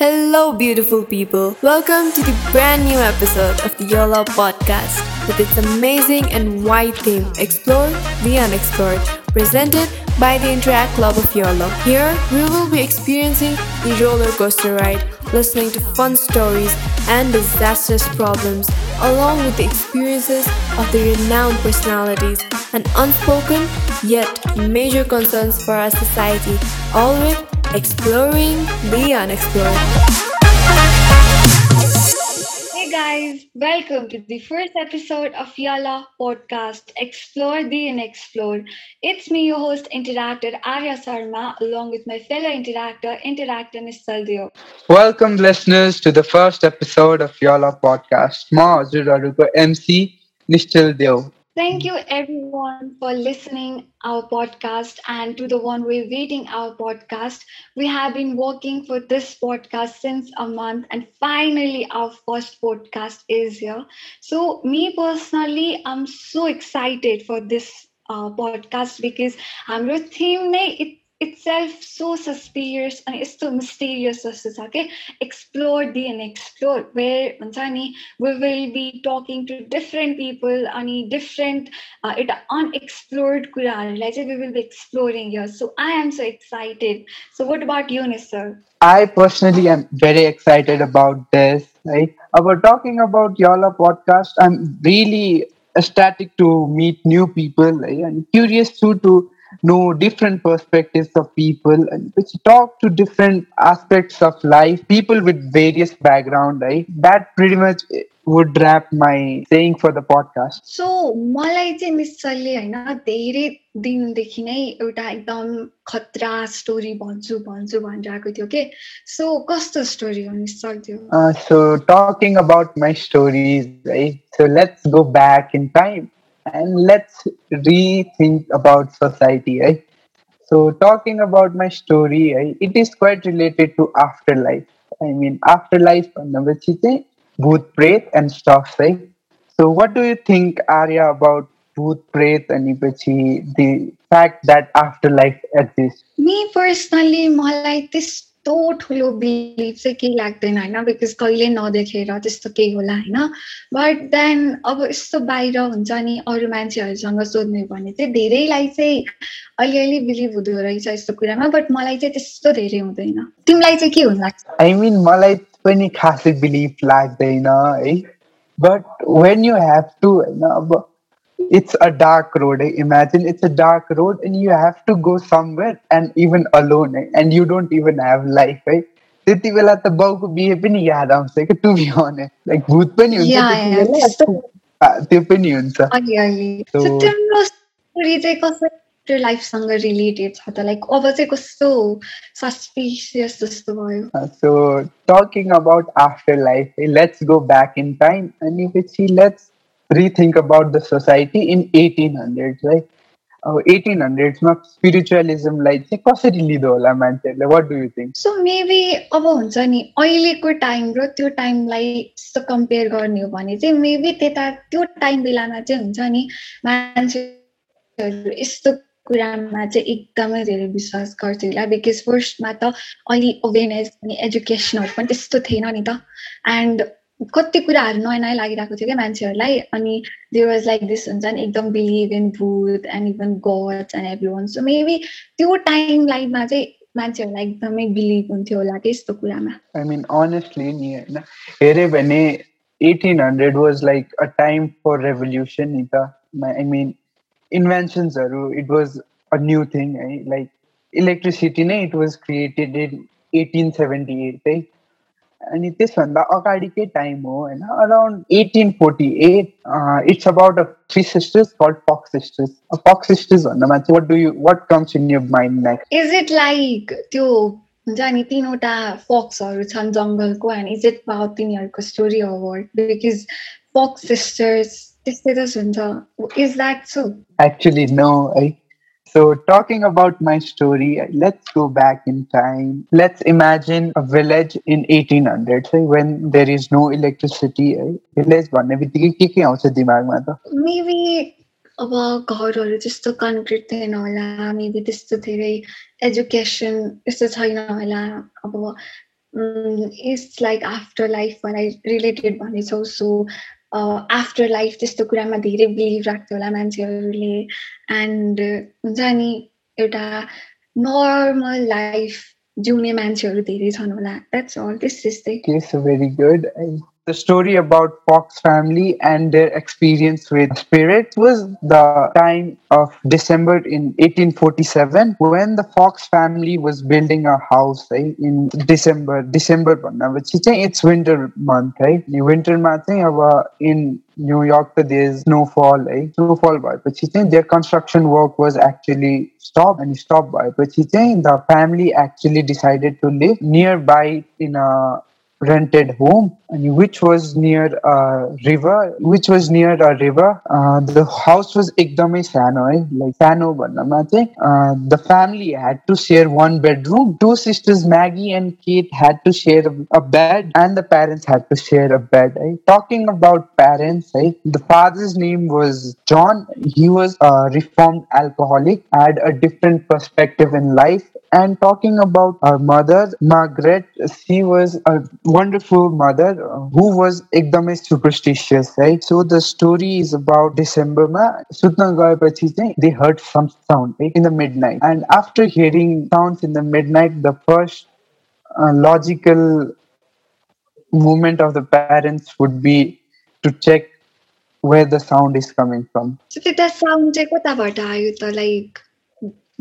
Hello, beautiful people. Welcome to the brand new episode of the YOLO podcast with its amazing and wide theme Explore the Unexplored, presented by the Interact Club of YOLO. Here, we will be experiencing the roller coaster ride, listening to fun stories and disastrous problems, along with the experiences of the renowned personalities and unspoken yet major concerns for our society, all with exploring the unexplored. Hey guys, welcome to the first episode of Yala podcast, Explore the Unexplored. It's me, your host, Interactor Arya Sarma, along with my fellow interactor, Interactor Nisaldeo. Welcome, listeners, to the first episode of Yala podcast. Ma Azuraruko MC Nisaldeo. Thank you everyone for listening our podcast and to the one we're waiting our podcast. We have been working for this podcast since a month and finally our first podcast is here. So me personally, I'm so excited for this uh, podcast because हाम्रो theme नै it itself so suspicious and it's so mysterious as to okay? Explore dna explore where we will be talking to different people and different uh, it unexplored kuran like we will be exploring here. So i am so excited. So what about you nisar? I personally am very excited about this right? About talking about yalla podcast i'm really ecstatic to meet new people right? and curious too to know different perspectives of people and which talk to different aspects of life people with various background right that pretty much would wrap my saying for the podcast सो मलाई चाहिँ निश्चयले होइन धेरै दिनदेखि नै एउटा एकदम खतरा story भन्छु भन्छु भनेर आएको थियो के सो कस्तो स्टोरी हो निश्चल त्यो uh, so talking about my stories right so let's go back in time and let's rethink about society right so talking about my story right, it is quite related to afterlife i mean afterlife भनेपछि bhoot pret and stuff right so what do you think arya about bhoot pret भनेपछि the fact that afterlife exists me personally मलाई त्यस यस्तो ठुलो believe चाहिँ केही लाग्दैन होइन बिकज कहिले नदेखेर त्यस्तो केही होला होइन। बट देन अब यस्तो बाहिर हुन्छ नि अरू मान्छेहरूसँग सोध्ने भने चाहिँ धेरैलाई चाहिँ अलिअलि बिलिभ हुँदो रहेछ यस्तो कुरामा बट मलाई चाहिँ त्यस्तो धेरै हुँदैन। तिमीलाई चाहिँ के हुन लाग्छ? आई मिन मलाई पनि खासै बिलिभ लाग्दैन है। But when you have to होइन अब it's a dark road. Eh? Imagine it's a dark road and you have to go somewhere and even alone eh? and you don't even have life, right? त्यति बेला त बाउको बिहे पनि याद आउँछ कि टु बी अनेस्ट लाइक भूत पनि हुन्छ त्यो पनि हुन्छ तिम्रो स्टोरी चाहिँ कसरी लाइफसँग रिलेटेड छ त लाइक अब चाहिँ कस्तो सस्पिसियस जस्तो भयो so talking about after life let's go back in time अनि पछि let's rethink about the society in 1800s right? अब एटिन हन्ड्रेड्समा स्पिरिचुअलिजमलाई चाहिँ कसरी लिँदो होला मान्छेहरूले what do you think so maybe अब हुन्छ नि अहिलेको टाइम र त्यो टाइमलाई यस्तो कम्पेयर गर्ने हो भने चाहिँ मेबी त्यता त्यो टाइम बेलामा चाहिँ हुन्छ नि मान्छेहरू यस्तो कुरामा चाहिँ एकदमै धेरै विश्वास गर्थ्यो होला बिकज फर्स्टमा त अलि अवेरनेस अनि एजुकेसनहरू पनि त्यस्तो थिएन नि त. एन्ड कति कुराहरू नयाँ नयाँ लागिरहेको थियो क्या मान्छेहरूलाई। अनि दे वाज लाइक दिस हुन्छ नि एकदम believe in bhoot and even gods and everyone so maybe त्यो टाइम लाइफमा चाहिँ मान्छेहरूलाई एकदमै बिलिभ हुन्थ्यो होला त्यस्तो कुरामा। आई मिन अनेस्टली नि होइन। हेऱ्यो भने eighteen hundred was like a time for revolution नि त। I mean इन्भेन्सन्सहरू it was a new thing है। लाइक इलेक्ट्रिसिटी नै it was created in eighteen seventy eight है। अनि त्यसभन्दा अगाडिकै टाइम हो होइन around eighteen forty eight it's about a three sisters called Fox sisters Fox sisters भन्दामा चाहिँ what do you what comes in your mind next is it like त्यो हुन्छ नि तिनवटा फक्सहरू छन् जङ्गलको एन्ड इज इट पावर तिनीहरूको story award because Fox sisters त्यस्तै त हुन्छ। Is that so actually no है So, talking about my story, let's go back in time. Let's imagine a village in 1800s when there is no electricity. Village भन्ने बित्तिकै के के आउँछ दिमागमा त मेबी अब घरहरू त्यस्तो कन्क्रिट थिएन होला मेबी त्यस्तो धेरै एजुकेसन त्यस्तो छैन होला अब इट्स लाइक आफ्टर लाइफ मलाई रिलेटेड भनेछौ सो आफ्टर लाइफ त्यस्तो कुरामा धेरै बिलिभ राख्थ्यो होला मान्छेहरूले। एन्ड हुन्छ नि एउटा नर्मल लाइफ जिउने मान्छेहरू धेरै छन् होला। द्याट्स अल त्यस त्यस्तै the story about Fox family and their experience with spirits was the time of December in 1847 when the Fox family was building a house right, in December. December it's winter month, right? Winter month uh, in New York there is snowfall, right? Snowfall by but their construction work was actually stopped and stopped by but the family actually decided to live nearby in a rented home which was near a river which was near a river uh, the house was ekdamai sano like sano bhannama uh, the family had to share one bedroom. Two sisters maggie and kate had to share a bed and the parents had to share a bed talking about parents the father's name was john. He was a reformed alcoholic had a different perspective in life and talking about our mother, Margaret, she was a wonderful mother who was ekdamai superstitious, right? So the story is about December ma sutna gaepachi they heard some sound right, in the midnight. And after hearing sounds in the midnight, the first uh, logical movement of the parents would be to check where the sound is coming from. So that sound चाहिँ कताबाट आयो त like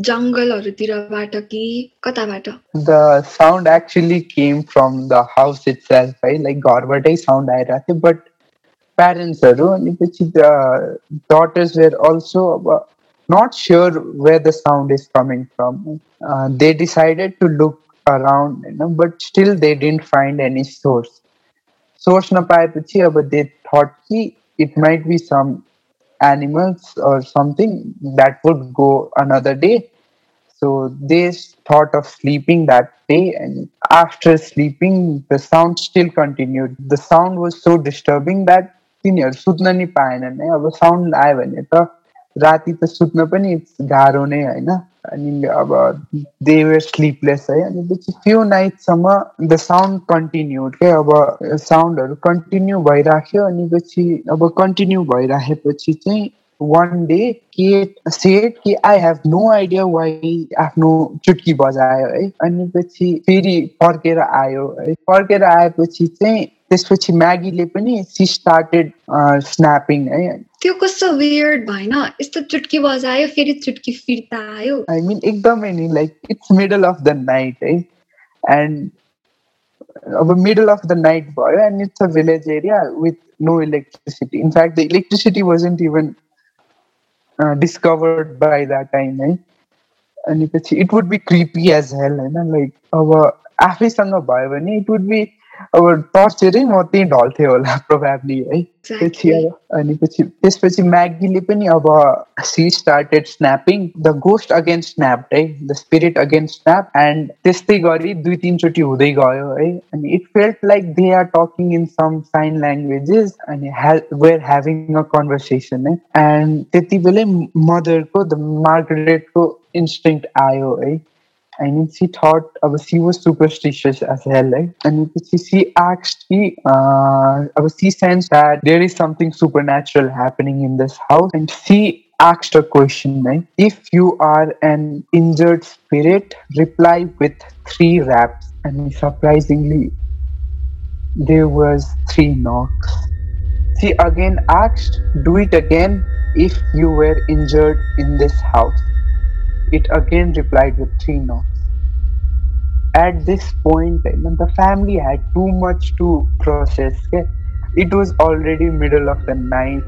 जङ्गलहरूतिरबाट कि कताबाट the sound actually came from the house itself है like घरबाटै sound आइरहेको थियो बट प्यारेन्ट्सहरू अनि पछि द डटर्स वेयर अल्सो अब not sure where the sound is coming from. Uh, they decided to look around, you know, but still they didn't find any source. Source na paepachi, but they thought ki it might be some animals or something that would go another day. So they thought of sleeping that day, and after sleeping, the sound still continued. The sound was so disturbing that तिनीहरू सुत्न नि पाएन नै अब sound आयो भने त राति त सुत्न पनि गाह्रो नै होइन अनि अब दे वेयर स्लिपलेस है अनि पछि फ्यु नाइटसम्म द साउन्ड कन्टिन्यू के अब साउन्डहरू कन्टिन्यू भइराख्यो अनि पछि अब कन्टिन्यू भइराखेपछि चाहिँ वान डे के सेट कि I have no idea why आफ्नो चुटकी बजायो है अनि पछि फेरि फर्केर आयो है फर्केर आएपछि चाहिँ त्यसपछि म्यागीले पनि सी स्टार्टेड स्न्यापिङ है त्यो कस्तो वियर्ड भएन यस्तो चुटकी बजायो फेरि चुटकी फिर्ता आयो आई मिन एकदमै नि like it's middle of the night है एन्ड अब मिडल अफ द नाइट भयो and it's a village area with no electricity in fact the electricity wasn't even discovered by that time है अनि पछि it would be creepy as hell होइन like अब आफैसँग भयो भने इट वुड बी अब टर्चेरै म त्यहीँ ढल्थेँ होला प्रोभाब्ली है। पछि अनि पछि त्यसपछि म्यागीले पनि अब she started snapping the ghost against snap है। The spirit against snap and त्यस्तै गरी दुई तिनचोटि हुँदै गयो है। अनि it felt like they are talking in some sign languages अनि वेयर ह्याभिङ अ कन्भर्सेसन है। एन्ड त्यति बेलै मदरको द मार्गरेटको इन्स्टिङ आयो है। Mean, she thought, uh, she was superstitious as hell, right? And she asked, he, uh, she sensed that there is something supernatural happening in this house. And she asked a question, right? If you are an injured spirit, reply with three raps. And surprisingly, there was three knocks. She again asked, do it again if you were injured in this house It again replied with three knocks. At this point, the family had too much to process. It was already middle of the night.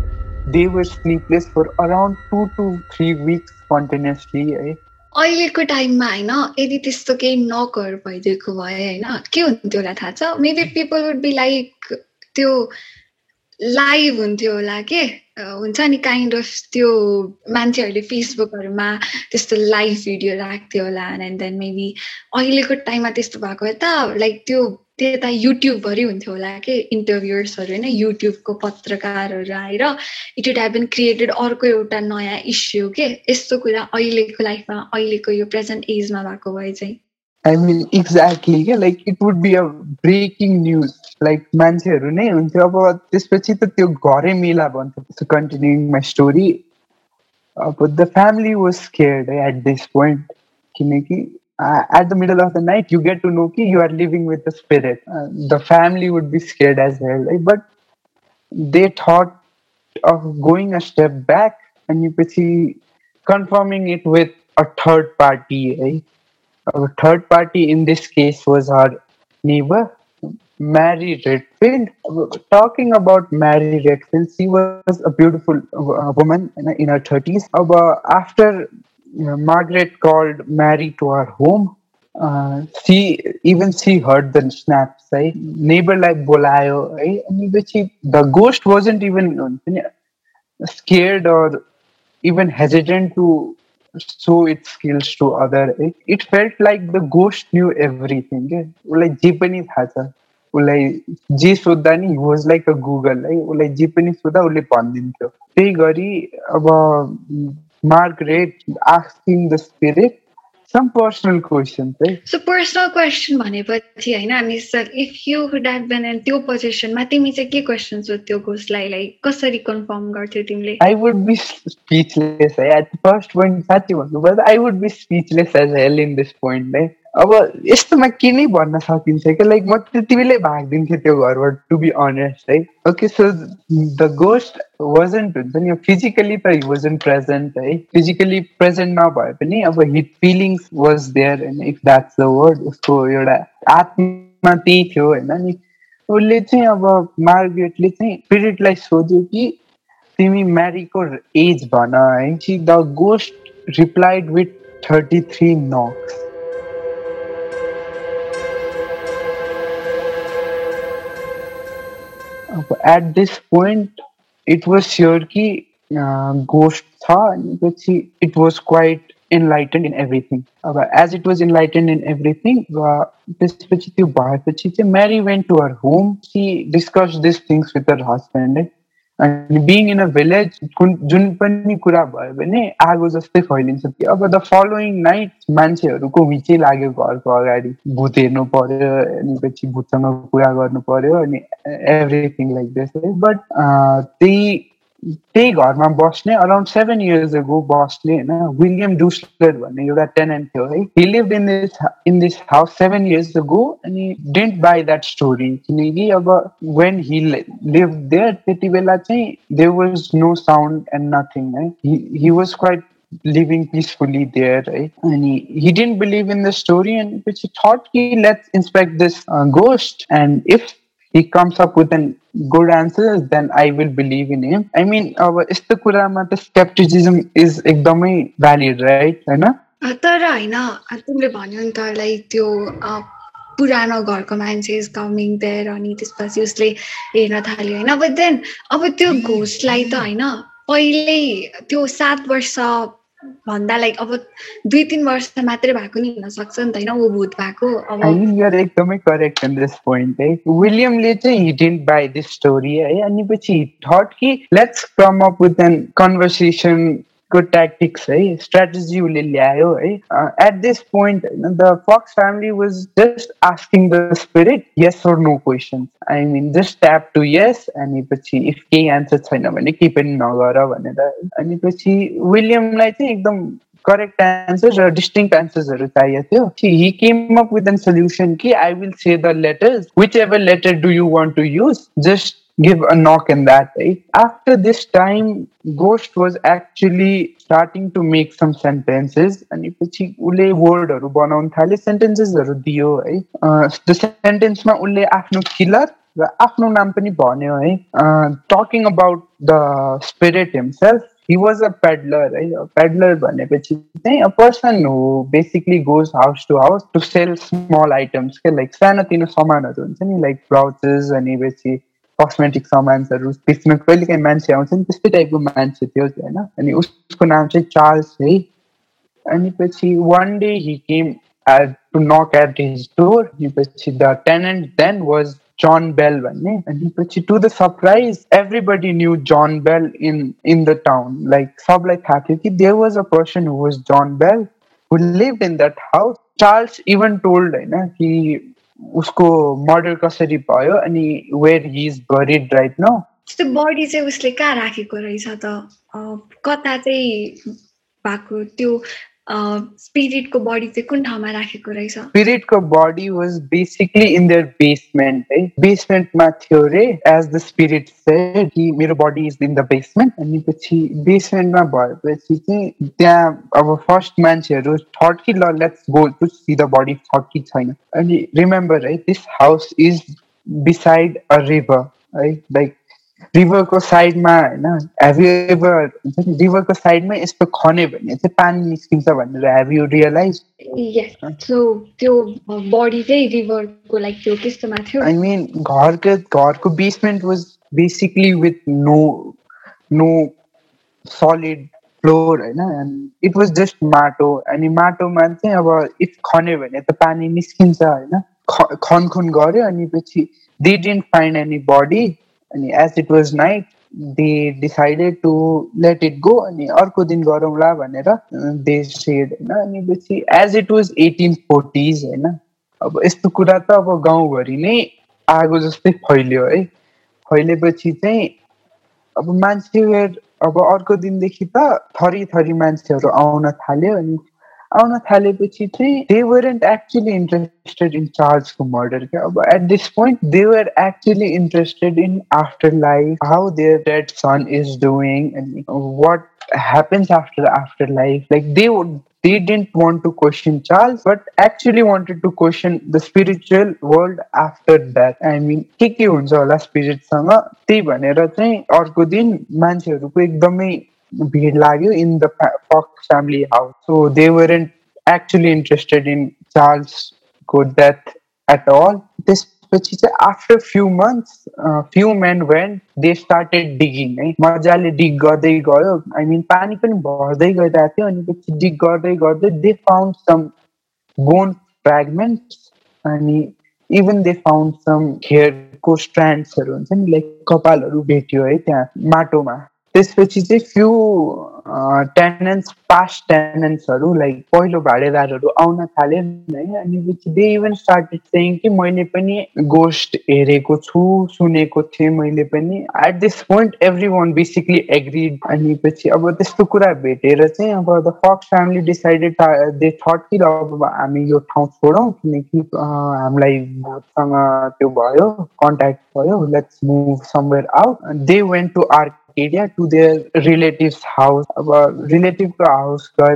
They were sleepless for around two to three weeks continuously. अहिलेको टाइममा होइन यदि त्यस्तो केही नकहरू भइदिएको भए होइन के हुन्थ्यो होला थाहा छ maybe people would be like त्यो लाइभ हुन्थ्यो होला के? हुन्छ नि काइन्ड अफ त्यो मान्छेहरूले फेसबुकहरूमा त्यस्तो लाइभ भिडियो राख्थ्यो होला एन्ड देन मेबी अहिलेको टाइममा त्यस्तो भएको भए त लाइक त्यो त्यता युट्युबभरि हुन्थ्यो होला के? इन्टरभ्युर्सहरू होइन युट्युबको पत्रकारहरू आएर it it have been created अर्को एउटा नयाँ इस्यु के? यस्तो कुरा अहिलेको लाइफमा अहिलेको यो प्रेजेन्ट एजमा भएको भए चाहिँ। आई मिन एक्ज्याक्टली क्या like it would be a breaking news like मान्छेहरू नै हुन्थ्यो अब त्यसपछि त त्यो घरै मिला भन्थ्यो कन्टिन्युङ माई स्टोरी अब the family was scared eight this point किनकि at the middle of the night you get to know कि you are living with the spirit uh, the family would be scared as well right? but they thought of going a step back and you पछि confirming it with a third party right? a third party in this case was our neighbor, Mary Redfield. Talking about Mary Redfield, she was a beautiful uh, woman in her 30s. Uh, after Margaret called Mary to her home, uh, she even she heard the snaps, right? Neighbor like bolayo, right? And the ghost wasn't even scared or even hesitant to show its skills to other. It, it felt like the ghost knew everything. Yeah? Like Japanese has उसलाई जे सोद्धा नि was like a Google है। उसलाई जे पनि सोद्धा उसले भनिदिन्थ्यो। त्यही गरी अब Margaret asking the spirit some personal questions, right? So personal question भनेपछि होइन अनि sir if you would have been in त्यो पोजिसनमा तिमी चाहिँ के क्वेसन सोध्थ्यो घोषलाई लाइक कसरी कन्फर्म गर्थ्यौ तिमीले? आई वुड बी स्पिचलेस है। एट फर्स्ट पोइन्ट साँच्ची भन्नुपर्दा I would be speechless as hell in this point है। अब यस्तोमा के नै भन्न सकिन्छ क्या? लाइक म त्यति बेलै भागिदिन्थेँ त्यो घरबाट टु बी अनेस्ट है? Okay so the ghost wasn't हुन्छ नि फिजिकली त हि प्रेजेन्ट है? फिजिकली प्रेजेन्ट नभए पनि अब हिट फिलिङ्स वाज देयर होइन इफ द्याट्स द वर्ड उसको एउटा आत्मा त्यही थियो होइन नि? उसले चाहिँ अब मार्गेटले चाहिँ स्पिरिटलाई सोध्यो कि तिमी म्यारीको एज भन है? The ghost replied with thirty three knocks eight this point it was sure कि गोस्ट छ पछि it was quite इनलाइटेन्ड in everything अब as it was इनलाइटेन्ड in everything र त्यसपछि त्यो भएपछि चाहिँ marry went to her home C discuss this things अनि being in a village कुन जुन पनि कुरा भयो भने आगो जस्तै फैलिन्छ कि अब द फलोइङ नाइट मान्छेहरूको हुइचै लाग्यो घरको अगाडि भूत हेर्नु पर्यो अनि पछि भूतसँग कुरा गर्नु पर्यो अनि एभ्रिथिङ लाइक बट त्यही त्यही घरमा बस्ने अराउन्ड सेभेन इयर्स अगो बस्ने होइन विलियम डुस्लर भन्ने एउटा टेनेन्ट थियो है he live in this in this house seven years ago अनि डेन्ट बाई द्याट स्टोरी किनकि अब वेन हि लिभ देयर त्यति बेला चाहिँ there was no sound and nothing है he was quite living peacefully there, right? And he, he didn't believe in the story, and which he thought, he let's inspect this uh, ghost, and if he comes up with an good answer, then I will believe in him. I mean, अब यस्तो कुरामा त scepticism is एकदमै valid right होइन तर होइन तिमीले भन्यो नि त लाइक त्यो पुरानो घरको मान्छे इज कमिङ देयर अनि त्यसपछि उसले हेर्न थाल्यो होइन अब देन अब त्यो घोषलाई त होइन पहिल्यै त्यो सात वर्ष भन्दा लाइक अब दुई तिन वर्ष मात्रै भएको नि हुन सक्छ नि त होइन ऊ भूत भएको अब एकदमै करेक्ट इन दिस पोइन्ट है विलियमले चाहिँ हिडेन्ट बाई दिस स्टोरी है अनि पछि थट कि let's come up with an conversation को ट्याक्टिक्स है स्ट्राटेजी उसले ल्यायो है एट दिस पोइन्ट होइन the Fox family was just asking the spirit yes और no question I mean just tap to yes अनि पछि इफ केही एन्सर छैन भने केही पनि नगर भनेर अनि पछि विलियमलाई चाहिँ एकदम करेक्ट एन्सर्स र डिस्टिङ एन्सर्सहरू चाहिएको थियो he came up with an solution कि I will say the letters whichever letter do you want to use just give a knock in that right after this time ghost was actually starting to make some sentences अनि पछि उसले वर्डहरू बनाउन थाले सेन्टेन्सेसहरू दियो है त्यो सेन्टेन्समा उसले आफ्नो किलर र आफ्नो नाम पनि भन्यो है talking about the spirit himself he was a peddler है पेडलर भनेपछि चाहिँ अ पर्सन हो basically goes house to house to sell small items के लाइक सानोतिनो सामानहरू हुन्छ नि लाइक ब्राउचेस अनि पछि कस्मेटिक सामान्सहरू बेच्न कहिलेकाहीँ मान्छे आउँछ नि त्यस्तै टाइपको मान्छे थियो होइन अनि उसको नाम चाहिँ चार्ल्स है अनि पछि one day he came at to knock at his door पछि the tenant then was John bell भन्ने अनि पछि to the surprise everybody new John Bell in in the town like सबलाई थाहा थियो कि there was a person who was John bell who lived in that house Charles even told होइन कि उसको मर्डर कसरी भयो अनि where he is buried right न त्यो बडी चाहिँ उसले कहाँ राखेको रहेछ त? कता चाहिँ भएको त्यो स्पिरिटको बडी चाहिँ कुन ठाउँमा राखेको रहेछ? स्पिरिटको body was basically in there basement है बेसमेन्टमा थियो रे एज द स्पिरिट सेड कि मेरो body is in the basement अनि पछि बेसमेन्टमा भएपछि चाहिँ त्यहाँ अब फर्स्ट मान्छेहरू थर्ड कि ल let's go to see the body छ कि छैन। अनि रिमेम्बर है this house is beside a river है लाइक रिभरको साइडमा होइन हेभ यु एभर हुन्छ नि रिभरको साइडमा यस्तो खन्यो भने चाहिँ पानी निस्किन्छ भनेर हेभ यु रियलाइज त्यो बडी चाहिँ रिभरको लाइक त्यो त्यस्तोमा थियो। आई मिन घरको घरको basement was basically with no no solid floor होइन and it was just mato अनि माटोमा चाहिँ अब इफ खन्यो भने त पानी निस्किन्छ होइन खनखुन गऱ्यो अनि पछि they didn't find any body अनि as it was night they decided to let it go अनि अर्को दिन गरौँला भनेर दे सेड होइन? अनि पछि as it was eighteen forties होइन? अब यस्तो कुरा त अब गाउँभरि नै आगो जस्तै फैल्यो है। फैलेपछि चाहिँ अब मान्छे अब अर्को दिनदेखि त थरी थरी मान्छेहरू आउन थाल्यो अनि आउन थालेपछि चाहिँ दे वरन्ट एक्चुली इन्ट्रेस्टेड इन चार्जको मर्डर क्या अब eight this point they were actually interested in after life how there dead sun is doing and what happens after the afterlife like they would they didn't want to question charles but actually wanted to question the spiritual world after that i mean के के हुन्छ होला स्पिरिटसँग त्यही भनेर चाहिँ अर्को दिन मान्छेहरूको एकदमै भिड लाग्यो in the Fox family house so they वरन्ट actually interested in चार्ल्सको death eight अल त्यसपछि चाहिँ after few months few main when they started digging है मजाले डिग गर्दै गयो आई मिन पानी पनि भर्दै गइरहेको थियो अनि पछि डिग गर्दै गर्दै they found some bone fragments अनि इभन दे फाउन्ड सम हेयरको स्ट्रान्ड्सहरू हुन्छ नि लाइक कपालहरू भेट्यो है त्यहाँ माटोमा त्यसपछि चाहिँ फ्यु टेनेन्ट्स पास्ट टेनेन्ट्सहरू लाइक पहिलो भाडेदारहरू आउन थाले है। अनि दे इभन स्टार्टेड चाहिँ कि मैले पनि गोस्ट हेरेको छु सुनेको थिएँ मैले पनि। At this point everyone basically agreed अनि पछि अब त्यस्तो कुरा भेटेर चाहिँ अब the Fox family decided they thought कि अब हामी यो ठाउँ छोडौँ किनकि हामीलाई भूतसँग त्यो भयो कन्ट्याक्ट भयो let's move somewhere out they went to ark area to their relatives house our relative house uh,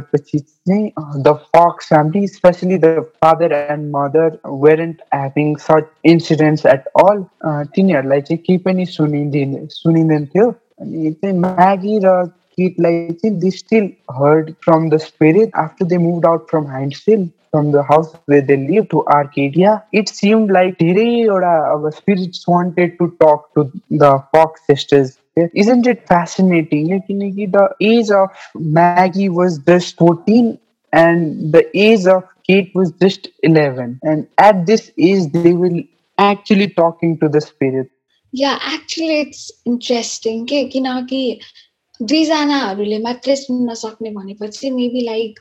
the fox family especially the father and mother weren't having such incidents at all. Uh, Tinier lai chai kei pani sunindin sunindin thyo ani chai maggie ra kit lai they still heard from the spirit after they moved out from Hydesville from the house where they lived to Arcadia, it seemed like Tiri or our spirits wanted to talk to the Fox sisters. isn't it fascinating? The age of Maggie was just 14 and the age of Kate was just 11. And at this age, they will actually talking to the spirit. Yeah, actually, it's interesting. किनकि दुईजनाहरूले मात्रै सुन्न सक्ने भनेपछि maybe like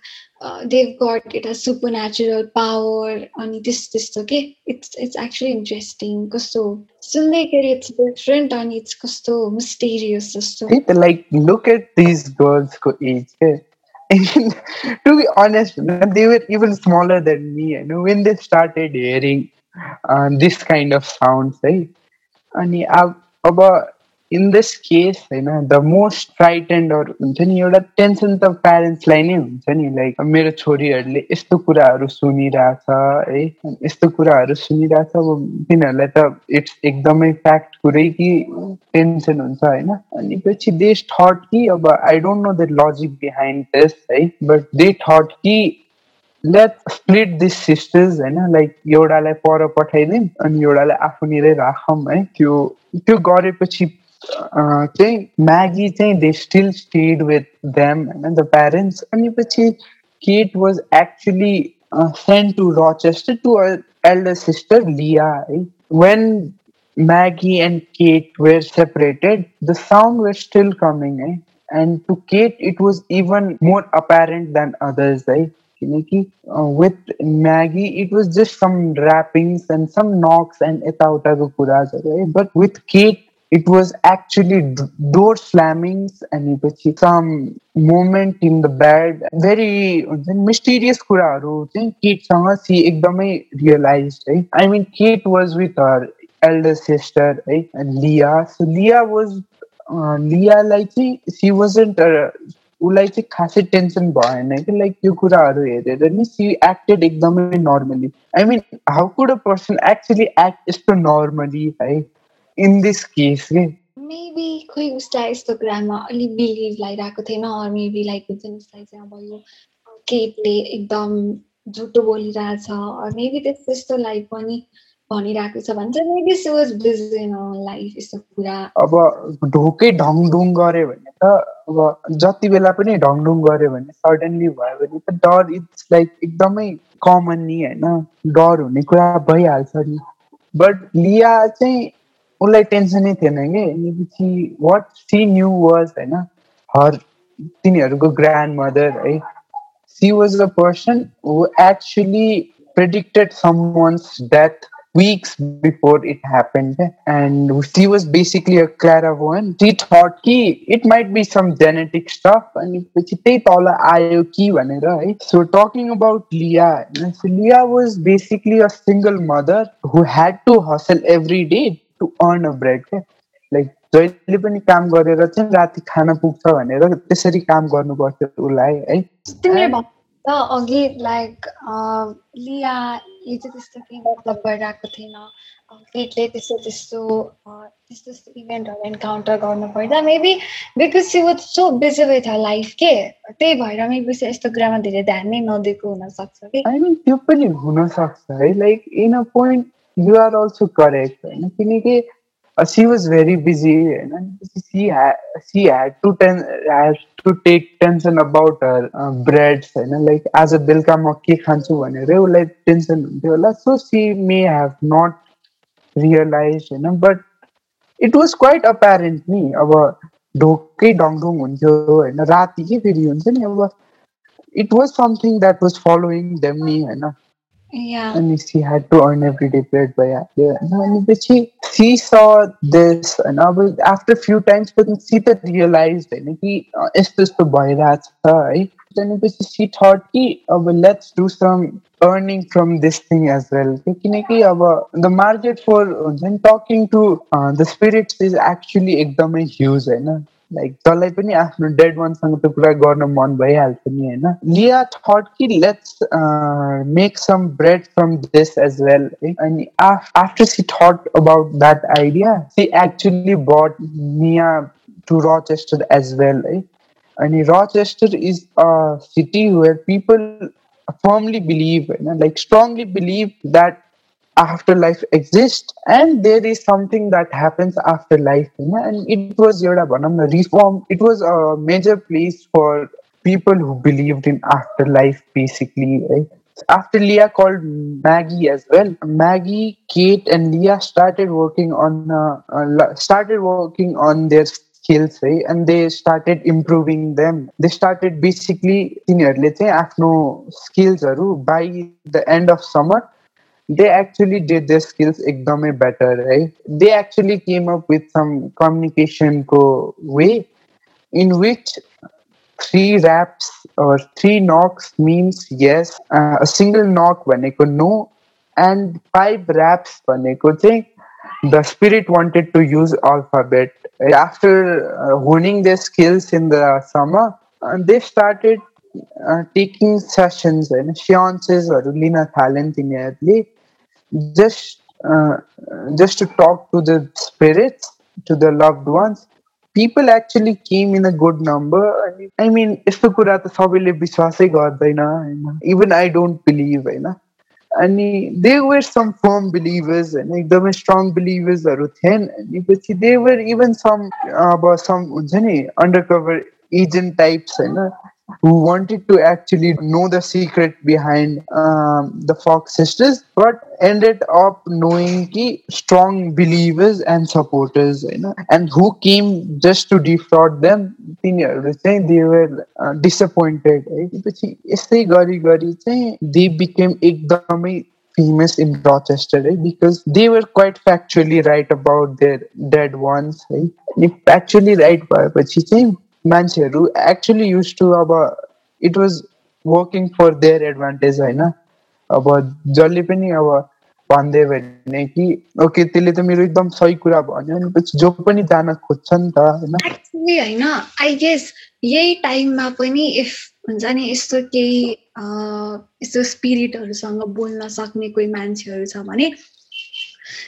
they गट एउटा super natural power अनि त्यस्तो त्यस्तो के इट्स इट्स एक्चुली इन्ट्रेस्टिङ कस्तो सुन्दैखेरि इट्स डिफरेन्ट अनि इट्स कस्तो मिस्टेरियस जस्तो like look at this गर्ल्सको as के to be honest, they were even smaller than me. You know, when they started hearing uh, this kind of sounds, right? अनि अब in this case होइन the most frightened हुन्छ नि एउटा tension त प्यारेन्ट्सलाई नै हुन्छ नि लाइक मेरो छोरीहरूले यस्तो कुराहरू सुनिरहेछ है यस्तो कुराहरू सुनिरहेछ अब तिनीहरूलाई त इट्स एकदमै फ्याक्ट कुरै कि टेन्सन हुन्छ होइन अनि पछि दे थट कि अब I don't know the logic behind this है बट दे थट कि लेट स्प्लिट दिस सिस्टर्स होइन लाइक एउटालाई पर पठाइदिउँ अनि एउटालाई आफूनिरै राखौँ है? त्यो त्यो गरेपछि uh, Maggie they, they still stayed with them and the parents. And you could see Kate was actually uh, sent to Rochester to her elder sister Leah. When Maggie and Kate were separated, the sound was still coming. Eh? And to Kate, it was even more apparent than others. Eh? with Maggie, it was just some rappings and some knocks and eta uta But with Kate, it was actually door slammings अनि some moment in the bed very mysterious कुराहरू चाहिँ किटसँग सी एकदमै realized है I mean Kate was with her elder sister है Leah so Leah was लियालाई चाहिँ सी wasn't उसलाई चाहिँ खासै टेन्सन भएन कि लाइक त्यो कुराहरू हेरेर नि सी एक्टेड एकदमै normally I mean how could a person actually act यस्तो नर्मली है इन दिस केस के मेबी खोइ उसलाई यस्तो कुरामा अलिक बिलिभ लागिरहेको थिएन मेबी लाइक हुन्छ नि उसलाई चाहिँ अब यो केटले एकदम झुटो बोलिरहेछ मेबी त्यस्तो त्यस्तो लाइफ पनि भनिरहेको छ भने चाहिँ maybe she was busy in life यस्तो कुरा। अब ढोकै ढङढुङ गऱ्यो भने त अब जति बेला पनि ढङढुङ गऱ्यो भने सडनली भयो भने त डर इट्स लाइक एकदमै कमन नि होइन? डर हुने कुरा भइहाल्छ नि। बट लिया चाहिँ उसलाई टेन्सनै थिएन कि सी वाट सी न्यू वाज होइन हर तिनीहरूको ग्रान्ड मदर है she was a person who actually predicted someone's death weeks before it happened and she was basically a clairvoyant she thought ki it might be some genetic stuff and so talking about leah so leah was basically a single mother who had to hustle every day to earn a bread like जहिले पनि काम गरेर चाहिँ राति खान पुग्छ भनेर त्यसरी काम गर्नुपर्थ्यो उसलाई है? अघि लाइक लिया यो चाहिँ त्यस्तो केही मतलब गरिरहेको थिएन। केटले त्यस्तो त्यस्तो त्यस्तो त्यस्तो इभेन्टहरू एन्काउन्टर गर्नु पर्दा maybe because she was so busy with her life के? त्यही भएर मेबी यस्तो कुरामा धेरै ध्यान नै नदिएको हुनसक्छ कि? आई मिन त्यो पनि हुनसक्छ है? Like in a point you're also correct होइन किनकि सी वाज भेरी बिजी होइन she she had to ten had to take tension about her breads होइन लाइक आज बेलुका म के खान्छु भनेर उसलाई टेन्सन हुन्थ्यो होला so she may have not realise होइन but it was quite apparent नि अब ढोकै डङढुङ हुन्थ्यो होइन राति के फेरि हुन्छ नि। अब it was something that was following them नि होइन अनि she had to earn every day paid भइहाल्यो होइन अनि पछि सी स दिस होइन अब आफ्टर फ्यु टाइम्स पनि सी त रियलाइज होइन कि यस्तो यस्तो भइरहेछ है त्यहाँपछि सी थट कि अब let's do some earning from this thing as well किनकि अब द मार्केट फर हुन्छ नि talking to the spirits is actually एकदमै ह्युज होइन लाइक जसलाई पनि आफ्नो डेड वानसँग त्यो कुरा गर्न मन भइहाल्छ नि होइन लिया थट कि let's make some bread from this as well है अनि after she thought about that idea she actually but मिया टु रचेस्टर एज वेल है अनि Rochester is a city where people firmly believe like strongly believe that afterlife exists and there is something that happens after life and it was a reform it was a major place for people who believed in afterlife basically right? after leah called maggie as well maggie kate and leah started working on uh, uh, started working on their skills right? and they started improving them they started basically say after skills by the end of summer they actually did their skills ekdame better right? They actually came up with some communication co way in which three raps or three knocks means yes uh, a single knock means no and five raps means thing the spirit wanted to use alphabet. After uh, honing their skills in the summer uh, they started uh, taking sessions and seances or lina talent in just uh, just to talk to the spirits to the loved ones people actually came in a good number i mean यस्तो कुरा त सबैले विश्वासै गर्दैन होइन even I don't believe होइन अनि दे वर सम firm believers होइन एकदमै स्ट्रङ बिलिभर्सहरू थिएन अनि पछि दे वर इभन सम अब सम हुन्छ नि अन्डर कभर एजेन्ट टाइप्स होइन who wanted to actually know the secret behind um, the Fox sisters, but ended up knowing the strong believers and supporters, you know, and who came just to defraud them. They were uh, disappointed. They became एकदमै famous in Rochester right? because they were quite factually right about their dead ones right? if factually right भएपछि चाहिँ मान्छेहरू actually use to अब it was working for their advantage होइन? अब जसले पनि अब भनिदियो भने कि ओके त्यसले त मेरो एकदम सही कुरा भन्यो अनि पछि जो पनि जान खोज्छ नि त होइन? होइन आई गेस यही टाइममा पनि इफ हुन्छ नि यस्तो केही यस्तो स्पिरिटहरूसँग बोल्न सक्ने कोही मान्छेहरू छ भने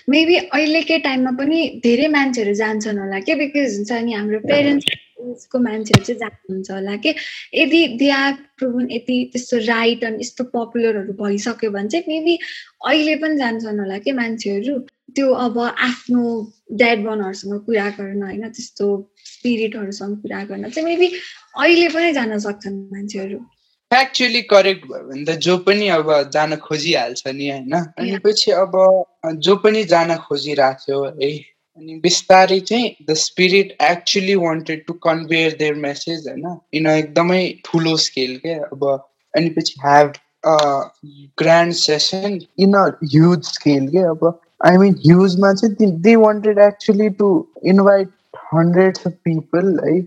मेबी अहिलेकै टाइममा पनि धेरै मान्छेहरू जान्छन् होला क्या बिकज हुन्छ नि हाम्रो पेरेन्ट्स एजको मान्छेहरू चाहिँ जानुहुन्छ होला कि? यदि दे आर प्रुभन यति त्यस्तो राइट अनि यस्तो पपुलरहरू भइसक्यो भने चाहिँ मेबी अहिले पनि जान्छन् होला कि मान्छेहरू? त्यो अब आफ्नो ड्याड बनहरूसँग कुरा गर्न होइन त्यस्तो स्पिरिटहरूसँग कुरा गर्न चाहिँ मेबी अहिले पनि जान सक्छन् मान्छेहरू। एक्चुली करेक्ट भयो भने त जो पनि अब जान खोजिहाल्छ नि होइन? अनि पछि अब जो पनि जान खोजिरहेको थियो है अनि बिस्तारै चाहिँ the spirit actually wanted to कन्भेयर there message होइन इन एकदमै ठुलो स्केल क्या अब अनि पछि have grand session in a huge scale के अब आई मिन ह्युजमा चाहिँ they wanted actually to invite hundreds of people है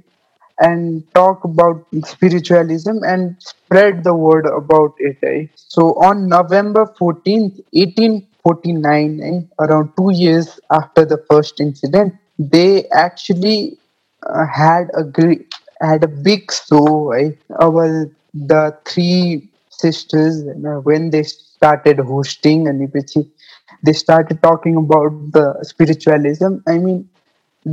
and talk about spiritualism and spread the word about it. Eh? So on November 14th, 18 49, eh, around two years after the first incident, they actually uh, had a great, had a big show. Eh, our the three sisters when they started hosting and they started talking about the spiritualism. I mean,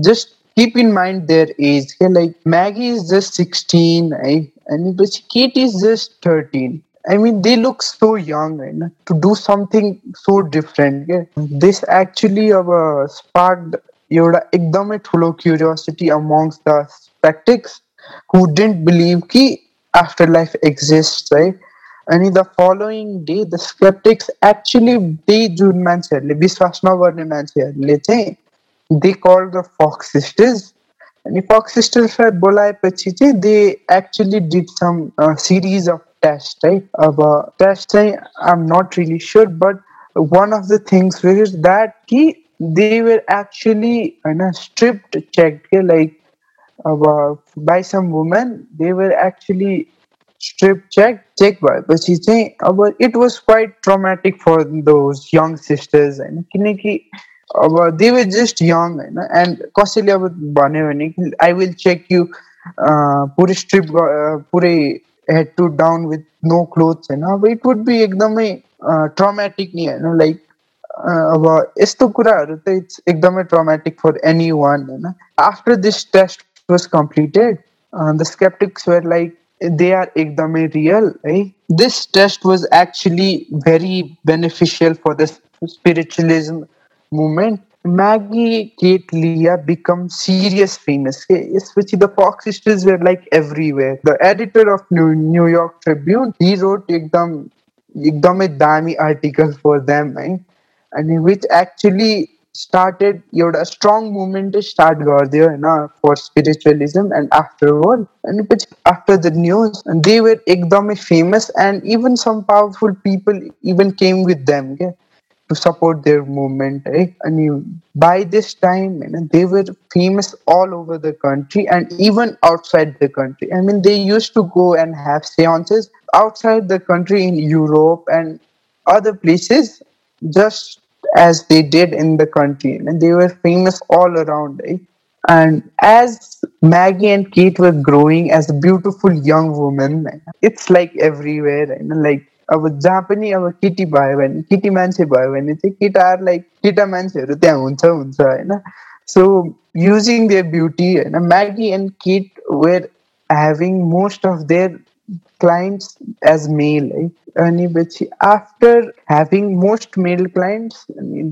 just keep in mind their age. Okay? Like Maggie is just 16, eh, and Kate is just 13 I mean, they look so young right? to do something so different. Yeah? This actually uh, sparked एउटा एकदमै ठुलो curiosity amongst the स्पेक्टिक्स who didn't believe कि after life exist है अनि the following day the sceptics actually त्यही जुन मान्छेहरूले विश्वास नगर्ने मान्छेहरूले चाहिँ दे कल द फक्स सिस्टर्स अनि फक्स सिस्टर्सलाई बोलाएपछि चाहिँ दे actually did some series of test, right? About testing, I'm not really sure, but one of the things is that he, they were actually you know, stripped checked, like about by some women, they were actually strip checked, checked by, but she saying about it was quite traumatic for those young sisters and kineki. अब दे were just young होइन end कसैले अब भन्यो भने I will check यु पुरै strip पुरै head to down with no clothes होइन अब इट वुड बी एकदमै ट्रमेटिक नि होइन लाइक अब यस्तो कुराहरू त इट्स एकदमै ट्रमेटिक फर एनी वान होइन after this test was completed the sceptics were like they are एकदमै रियल है this test was actually very beneficial for the spiritualism movement Maggie, Kate, Leah become serious famous. Especially the Fox sisters were like everywhere. The editor of New, New York Tribune, he wrote ekdam, ekdam a article for them and, and which actually started you know, a strong movement start there na, for spiritualism and afterward and which after the news and they were ekdam famous and even some powerful people even came with them. Yeah? To support their movement. Right? And by this time, you know, they were famous all over the country and even outside the country. I mean, they used to go and have seances outside the country in Europe and other places, just as they did in the country. And they were famous all around. Right? And as Maggie and Kate were growing as beautiful young women, it's like everywhere. You know, like अब जहाँ पनि अब केटी भयो भने केटी मान्छे भयो भने चाहिँ केटाहरूलाई केटा मान्छेहरू त्यहाँ हुन्छ हुन्छ होइन। सो युजिङ देयर ब्युटी होइन Maggie and Kate were having most of their clients as male है अनि पछि after having most male clients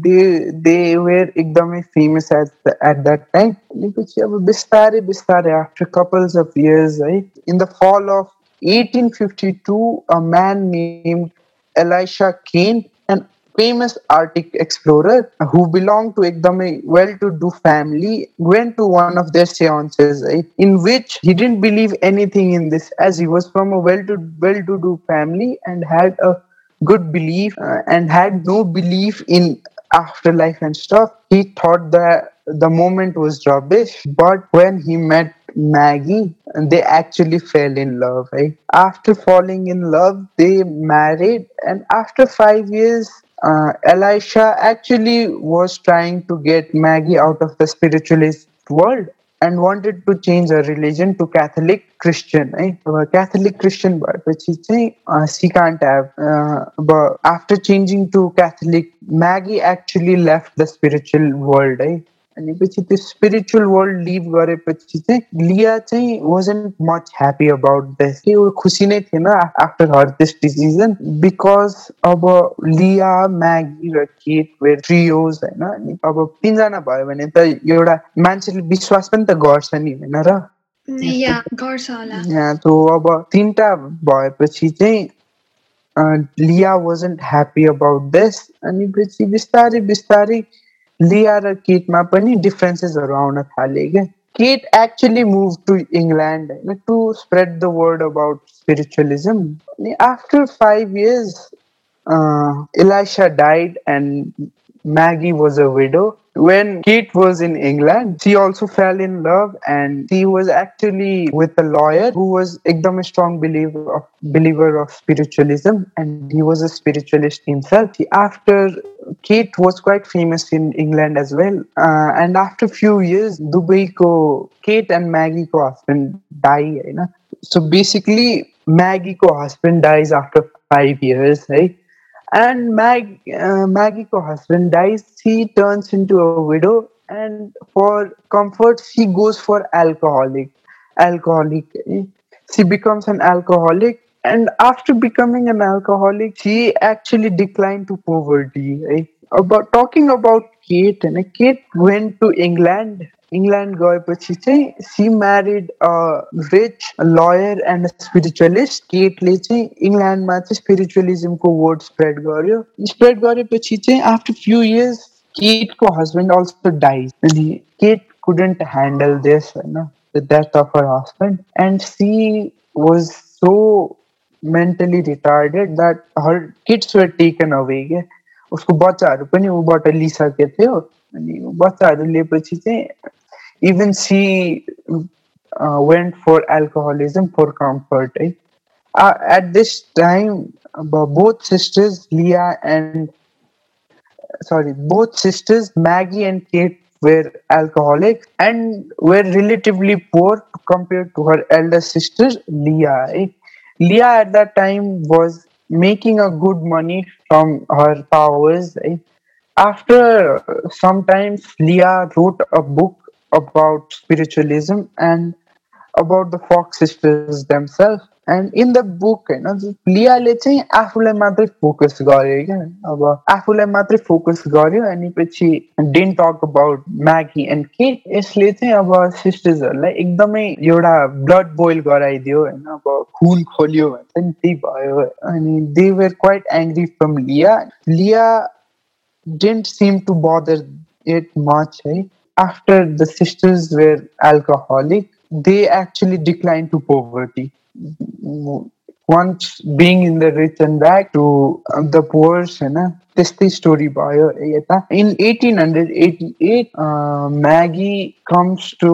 they they were एकदमै famous as at that time अनि पछि अब बिस्तारै बिस्तारै आफ्टर कपल्स अफ इयर्स है in the fall of 1852, a man named Elisha Kane, an famous Arctic explorer who belonged to a well-to-do family, went to one of their seances, in which he didn't believe anything in this, as he was from a well-to well-to-do family and had a good belief uh, and had no belief in afterlife and stuff. He thought that the moment was rubbish, but when he met Maggie, they actually fell in love. Right? After falling in love, they married, and after five years, uh, Elisha actually was trying to get Maggie out of the spiritualist world and wanted to change her religion to Catholic Christian. Right? Catholic Christian, but she say uh, she can't have. Uh, but after changing to Catholic, Maggie actually left the spiritual world. Right? अनि पछि त्यो spiritual world live गरेपछि चाहिँ Leah चाहिँ wasn't much happy about this के ऊ खुसी नै थिएन after her this decision because अब लिया म्यागी र केट वेयर ट्रियोज होइन? अनि अब तिनजना भयो भने त एउटा मान्छेले विश्वास पनि त गर्छ नि होइन र? अब तिनवटा भएपछि चाहिँ लिया वाजन्ट ह्याप्पी अबाउट दिस अनि पछि बिस्तारै बिस्तारै लिया र किटमा पनि डिफरेन्सेसहरू आउन थाले क्या Kate actually moved to England to spread the word about spiritualism. After five years, uh, Elisha died and Maggie was a widow. When Kate was in England, she also fell in love and she was actually with a lawyer who was a strong believer of, believer of spiritualism and he was a spiritualist himself. After Kate was quite famous in England as well. Uh, and after a few years, Dubai ko Kate and Maggie ko husband die. You know? So basically, Maggie ko husband dies after five years, right? And Mag, uh, Maggie ko husband dies. She turns into a widow, and for comfort, she goes for alcoholic. Alcoholic. She becomes an alcoholic, and after becoming an alcoholic, she actually declined to poverty. Right? About talking about Kate, and Kate went to England England गएपछि चाहिँ सी married rich lawyer end spiritualist केटले चाहिँ इङ्ल्यान्डमा चाहिँ स्पिरिचुअलिजमको word spread गर्यो। Spread गरेपछि चाहिँ after few years केटको husband also dies अनि cat कुडेन्ट handle this होइन death of her husband end C was so mentally retarded that her kids were taken away के उसको बच्चाहरू पनि ऊबाट लिइसकेको थियो। अनि बच्चाहरू लिएपछि चाहिँ even she uh, went for alcoholism for comfort. Eh? Uh, at this time, both sisters, Leah and sorry, both sisters, Maggie and Kate, were alcoholics and were relatively poor compared to her elder sister, Leah. Eh? Leah at that time was making a good money from her powers. Eh? After sometimes Leah wrote a book about spiritualism and about the Fox sisters themselves. And in the book होइन लियाले चाहिँ आफूलाई मात्रै focus गर्यो क्या अब आफूलाई मात्रै focus गर्यो अनि पछि dent talk about Maggi end के यसले चाहिँ अब सिस्टर्सहरूलाई एकदमै एउटा ब्लड बोइल गराइदियो होइन अब खुन खोल्यो भने चाहिँ त्यही भयो अनि दे वेयर क्वाइट एङ्ग्री फ्रम लिया लिया डेन्ट सिम टु बदर इट मच है after the sisters were alcoholic, they actually declined to poverty. Once being in the rich and back to the poor, त्यस्तै स्टोरी भयो यता इन एटिन hundred eighty eight Maggi comes to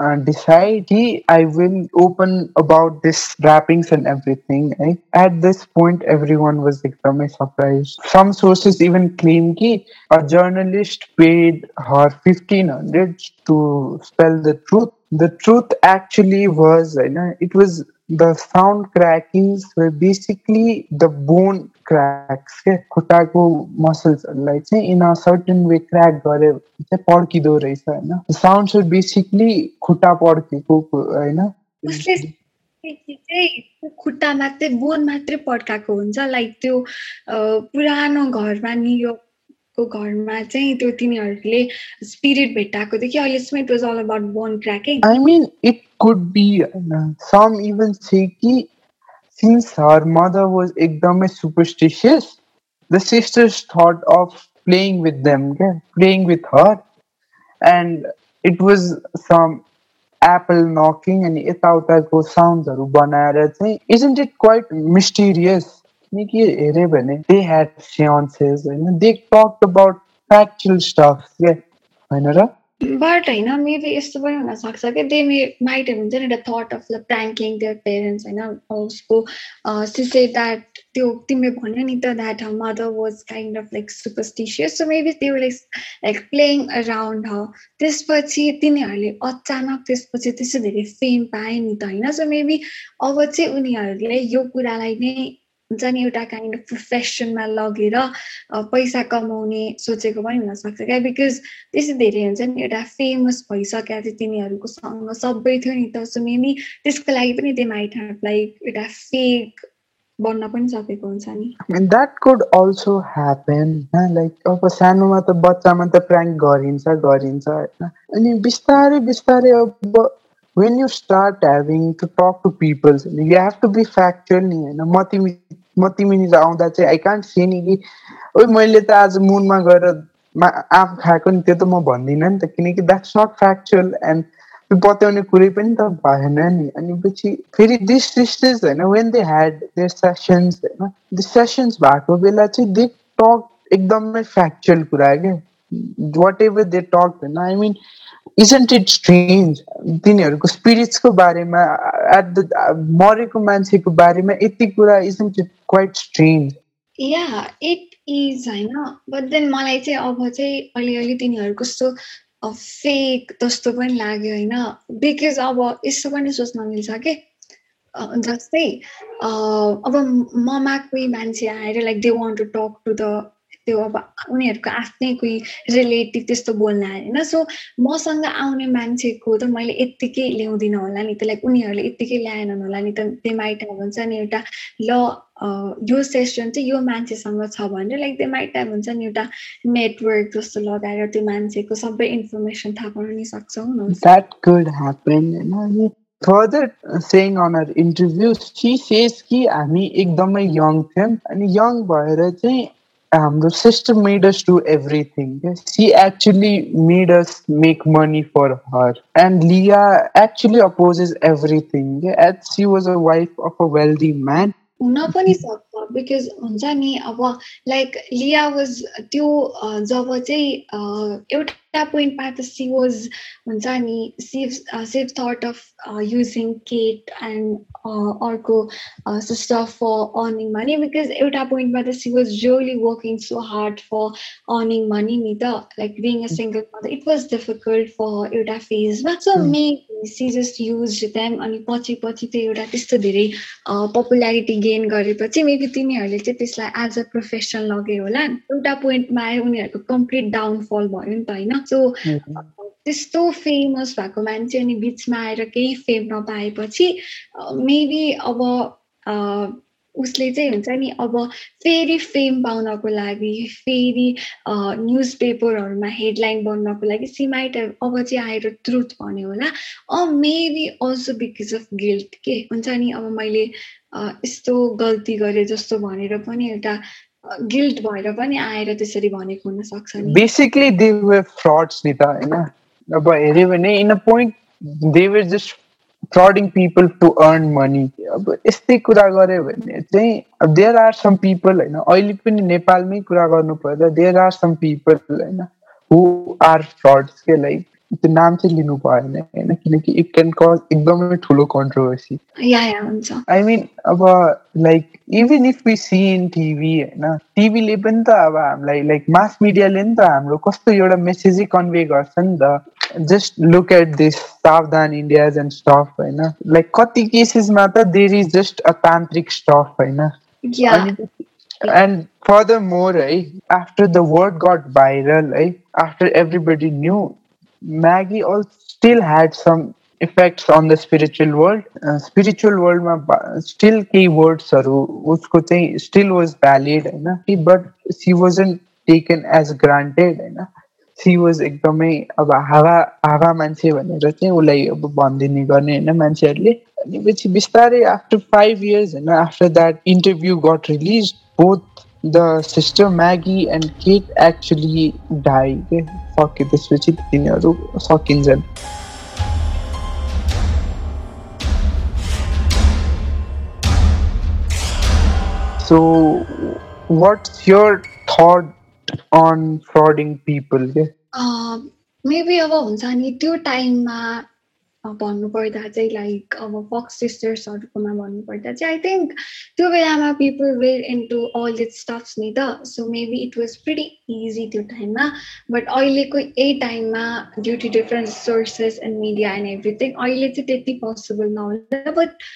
uh, decide i will open about this rappings and everything right? at this point everyone was extremely surprised some sources even claim ki a journalist paid her 1500 to spell the truth. The truth actually was you know, it was the sound crackings were basically the के खुट्टाको मसल्सहरूलाई चाहिँ इन a certain way crack गऱ्यो चाहिँ पड्किँदो रहेछ होइन sounds are basically खुट्टा पड्केको होइन खुट्टा मात्रै बोन मात्रै पड्काएको हुन्छ लाइक त्यो पुरानो घरमा यो को घरमा चाहिँ त्यो तिनीहरूले स्पिरिट भेटाएको थियो कि अहिलेसम्म it was all about bone cracking I mean it could be some even say कि since her mother was ekdamai superstitious, the sisters thought of playing with them, okay? playing with her, and it was some apple knocking and यताउताको साउन्डहरू बनाएर चाहिँ isn't it quite mysterious किनकि हेऱ्यो भने they had seances होइन they talked about factual stuff. के होइन र but होइन maybe यस्तो पनि हुनसक्छ कि दे मे माइट हुन्छ नि एउटा थट अफ ल प्र्याङ्किङ देयर पेरेन्ट्स होइन उसको सिसे द्याट त्यो तिमीले भन्यो नि त that her mother was kind of like superstitious so maybe त्यो like like playing around her त्यसपछि तिनीहरूले अचानक त्यसपछि त्यस्तो धेरै फेम पाए नि त होइन सो मेबी अब चाहिँ उनीहरूले यो कुरालाई नै हुन्छ नि एउटा काइन्ड अफ प्रोफेसनमा लगेर पैसा कमाउने सोचेको पनि हुनसक्छ क्या? बिकज त्यस्तो धेरै हुन्छ नि एउटा फेमस भइसकेको थियो तिनीहरूको सँग सबै थियो नि त। सो मेबी त्यसको लागि पनि त्यो माइट लाइक एउटा फेक बन्न पनि सकेको हुन्छ नि। That could also happen like अब सानोमा त बच्चामा त प्र्याङ्क गरिन्छ गरिन्छ होइन? अनि बिस्तारै बिस्तारै अब when you start having to talk to people you have to be factual. नि होइन म तिमी म तिमीनिर आउँदा चाहिँ आई कान्ट सी नि कि ओ मैले त आज मुनमा गएर आँप खाएको नि त्यो त म भन्दिनँ नि त किनकि द्याट्स नट फ्याक्चुअल एन्ड त्यो बताउने कुरै पनि त भएन नि। अनि पछि फेरि दिस सिस्टर्स होइन when they had their sessions होइन दिस सेसन्स भएको बेला चाहिँ दे टक एकदमै फ्याक्चुअल कुरा क्या। वाट एभर दे टक होइन आई मिन इजन्ट इट स्ट्रेन्ज तिनीहरूको स्पिरिट्सको बारेमा एट द मरेको मान्छेको बारेमा यति कुरा isn't it quite strange yeah it is होइन। बट देन मलाई चाहिँ अब चाहिँ अलिअलि तिनीहरू कस्तो फेक जस्तो पनि लाग्यो होइन। बिकज अब यस्तो पनि सोच्न मिल्छ कि? जस्तै अब ममा कोही मान्छे आएर like they want to talk to the त्यो अब उनीहरूको आफ्नै कोही रिलेटिभ त्यस्तो बोल्न होइन। सो मसँग आउने मान्छेको त मैले यत्तिकै ल्याउँदिनँ होला नि त। लाइक उनीहरूले यत्तिकै ल्याएनन् होला नि त। त्यो माइट हुन्छ नि एउटा ल यो सेसन चाहिँ यो मान्छेसँग छ भने लाइक त्यो माइट हुन्छ नि एउटा नेटवर्क जस्तो लगाएर त्यो मान्छेको सबै इन्फर्मेसन थाहा पाउन नि सक्छौँ। सेङ अन अर इन्टरभ्यू सी सेज कि हामी एकदमै यङ थियौँ अनि यङ भएर चाहिँ um, the system made us do everything. She actually made us make money for her. And Leah actually opposes everything. As she was a wife of a wealthy man. Because हुन्छ नि अब like लिया was त्यो जब चाहिँ एउटा पोइन्टमा त सी वाज हुन्छ नि safe sieve thought of using Kate and अर्को sister for earning money because एउटा पोइन्टमा त she was really working so hard for earning money नि त like being a single mother it was difficult for एउटा फेजमा so may she just use them अनि पछि पछि त्यो एउटा त्यस्तो धेरै पपुल्यारिटी गेन गरेपछि मेबी तिनीहरूले चाहिँ त्यसलाई एज अ प्रोफेसन लग्यो होला। एउटा पोइन्टमा आयो उनीहरूको कम्प्लिट डाउनफल भयो नि त होइन। सो त्यस्तो फेमस भएको मान्छे अनि बिचमा आएर केही फेम नपाएपछि मेबी अब उसले चाहिँ हुन्छ नि अब फेरि फेम पाउनको लागि फेरि न्युज पेपरहरूमा हेडलाइन बन्नको लागि सिमाइट अब चाहिँ आएर ट्रुथ भन्यो होला। अ maybe also because of guilt के? हुन्छ नि अब मैले यस्तो गल्ती गरेँ जस्तो भनेर पनि एउटा गिल्ट भएर पनि आएर त्यसरी भनेको हुन सक्छ नि। बेसिकली दे वर फ्रड्स नि त होइन? अब हेऱ्यो भने in a point they were just frauding people to earn money अब यस्तै कुरा गऱ्यो भने चाहिँ देयर आर सम पिपल होइन अहिले पनि नेपालमै कुरा गर्नु पर्दा देयर आर सम पिपल होइन हु आर फ्रड्स के लाइक त्यो नाम चाहिँ लिनु भएन होइन किनकि इट क्यान कज एकदमै ठुलो कन्ट्रोभर्सी आई मिन अब like even if we see in TV होइन टिभीले पनि त अब हामीलाई लाइक मास मिडियाले नि त हाम्रो कस्तो एउटा मेसेजै कन्भे गर्छ नि त। जस्ट लुक एट दिस सावधान इन्डियाज एन्ड स्टफ होइन लाइक कति केसेसमा त देयर इज जस्ट अ तान्त्रिक स्टफ होइन एन्ड फर्दर मोर है after the word gut viral है after everybody new Maggie also still had some effects on the spiritual world. Uh, spiritual world ma still key words usko चाहिँ still was valid होइन but she wasn't taken as granted होइन सिओज एकदमै अब हावा हावा मान्छे भनेर चाहिँ उसलाई अब भनिदिने गर्ने होइन मान्छेहरूले। अनि पछि बिस्तारै आफ्टर फाइभ इयर्स होइन after that interview got release both the sister Maggie and Kate actually die के? सके त्यसपछि तिनीहरू सकिन्छन्। So what's your thought thought on frauding people? Maybe अब हुन्छ नि त्यो टाइममा भन्नुपर्दा चाहिँ लाइक अब फक्स सिस्टर्सहरूकोमा भन्नुपर्दा चाहिँ आई थिङ्क त्यो बेलामा people were into all it stuffs नि त so maybe it was pretty easy त्यो टाइममा बट अहिलेको यही टाइममा due to different sources and media and everything अहिले चाहिँ त्यति पोसिबल नहुँदैन बट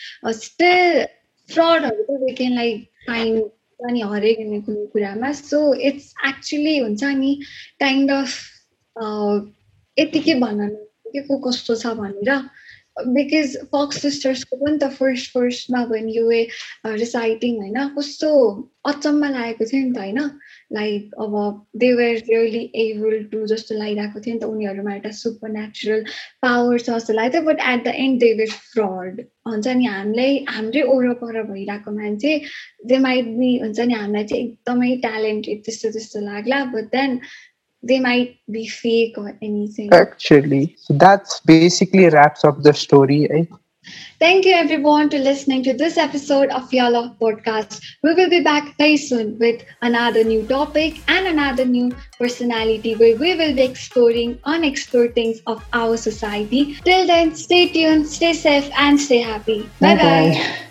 स्टिल फ्रडहरू त वी क्यान लाइक फाइन नि हरेक कुनै कुरामा. सो इट्स एक्चुली हुन्छ नि काइन्ड अफ यतिकै भन्न के को कस्तो छ भनेर बिकज फक्स सिस्टर्सको पनि त फर्स्ट फर्स्टमा वेन यु ए रिसाइटिङ होइन कस्तो अचम्म लागेको थियो नि त होइन लाइक अब they were really able to जस्तो लागिरहेको थियो नि त उनीहरूमा एउटा सुपर नेचुरल पावर छ जस्तो लाग्थ्यो but at the end they were fraud हुन्छ नि हामीलाई हाम्रै वरपर भइरहेको मान्छे दे माइट बी हुन्छ नि हामीलाई चाहिँ एकदमै ट्यालेन्टेड त्यस्तो त्यस्तो लाग्ला but then they might be fake or anything. Actually, so that's basically wraps up the story. Eh? Thank you everyone to listening to this episode of Yala Podcast. We will be back very soon with another new topic and another new personality where we will be exploring unexplored things of our society. Till then, stay tuned, stay safe, and stay happy. Bye bye.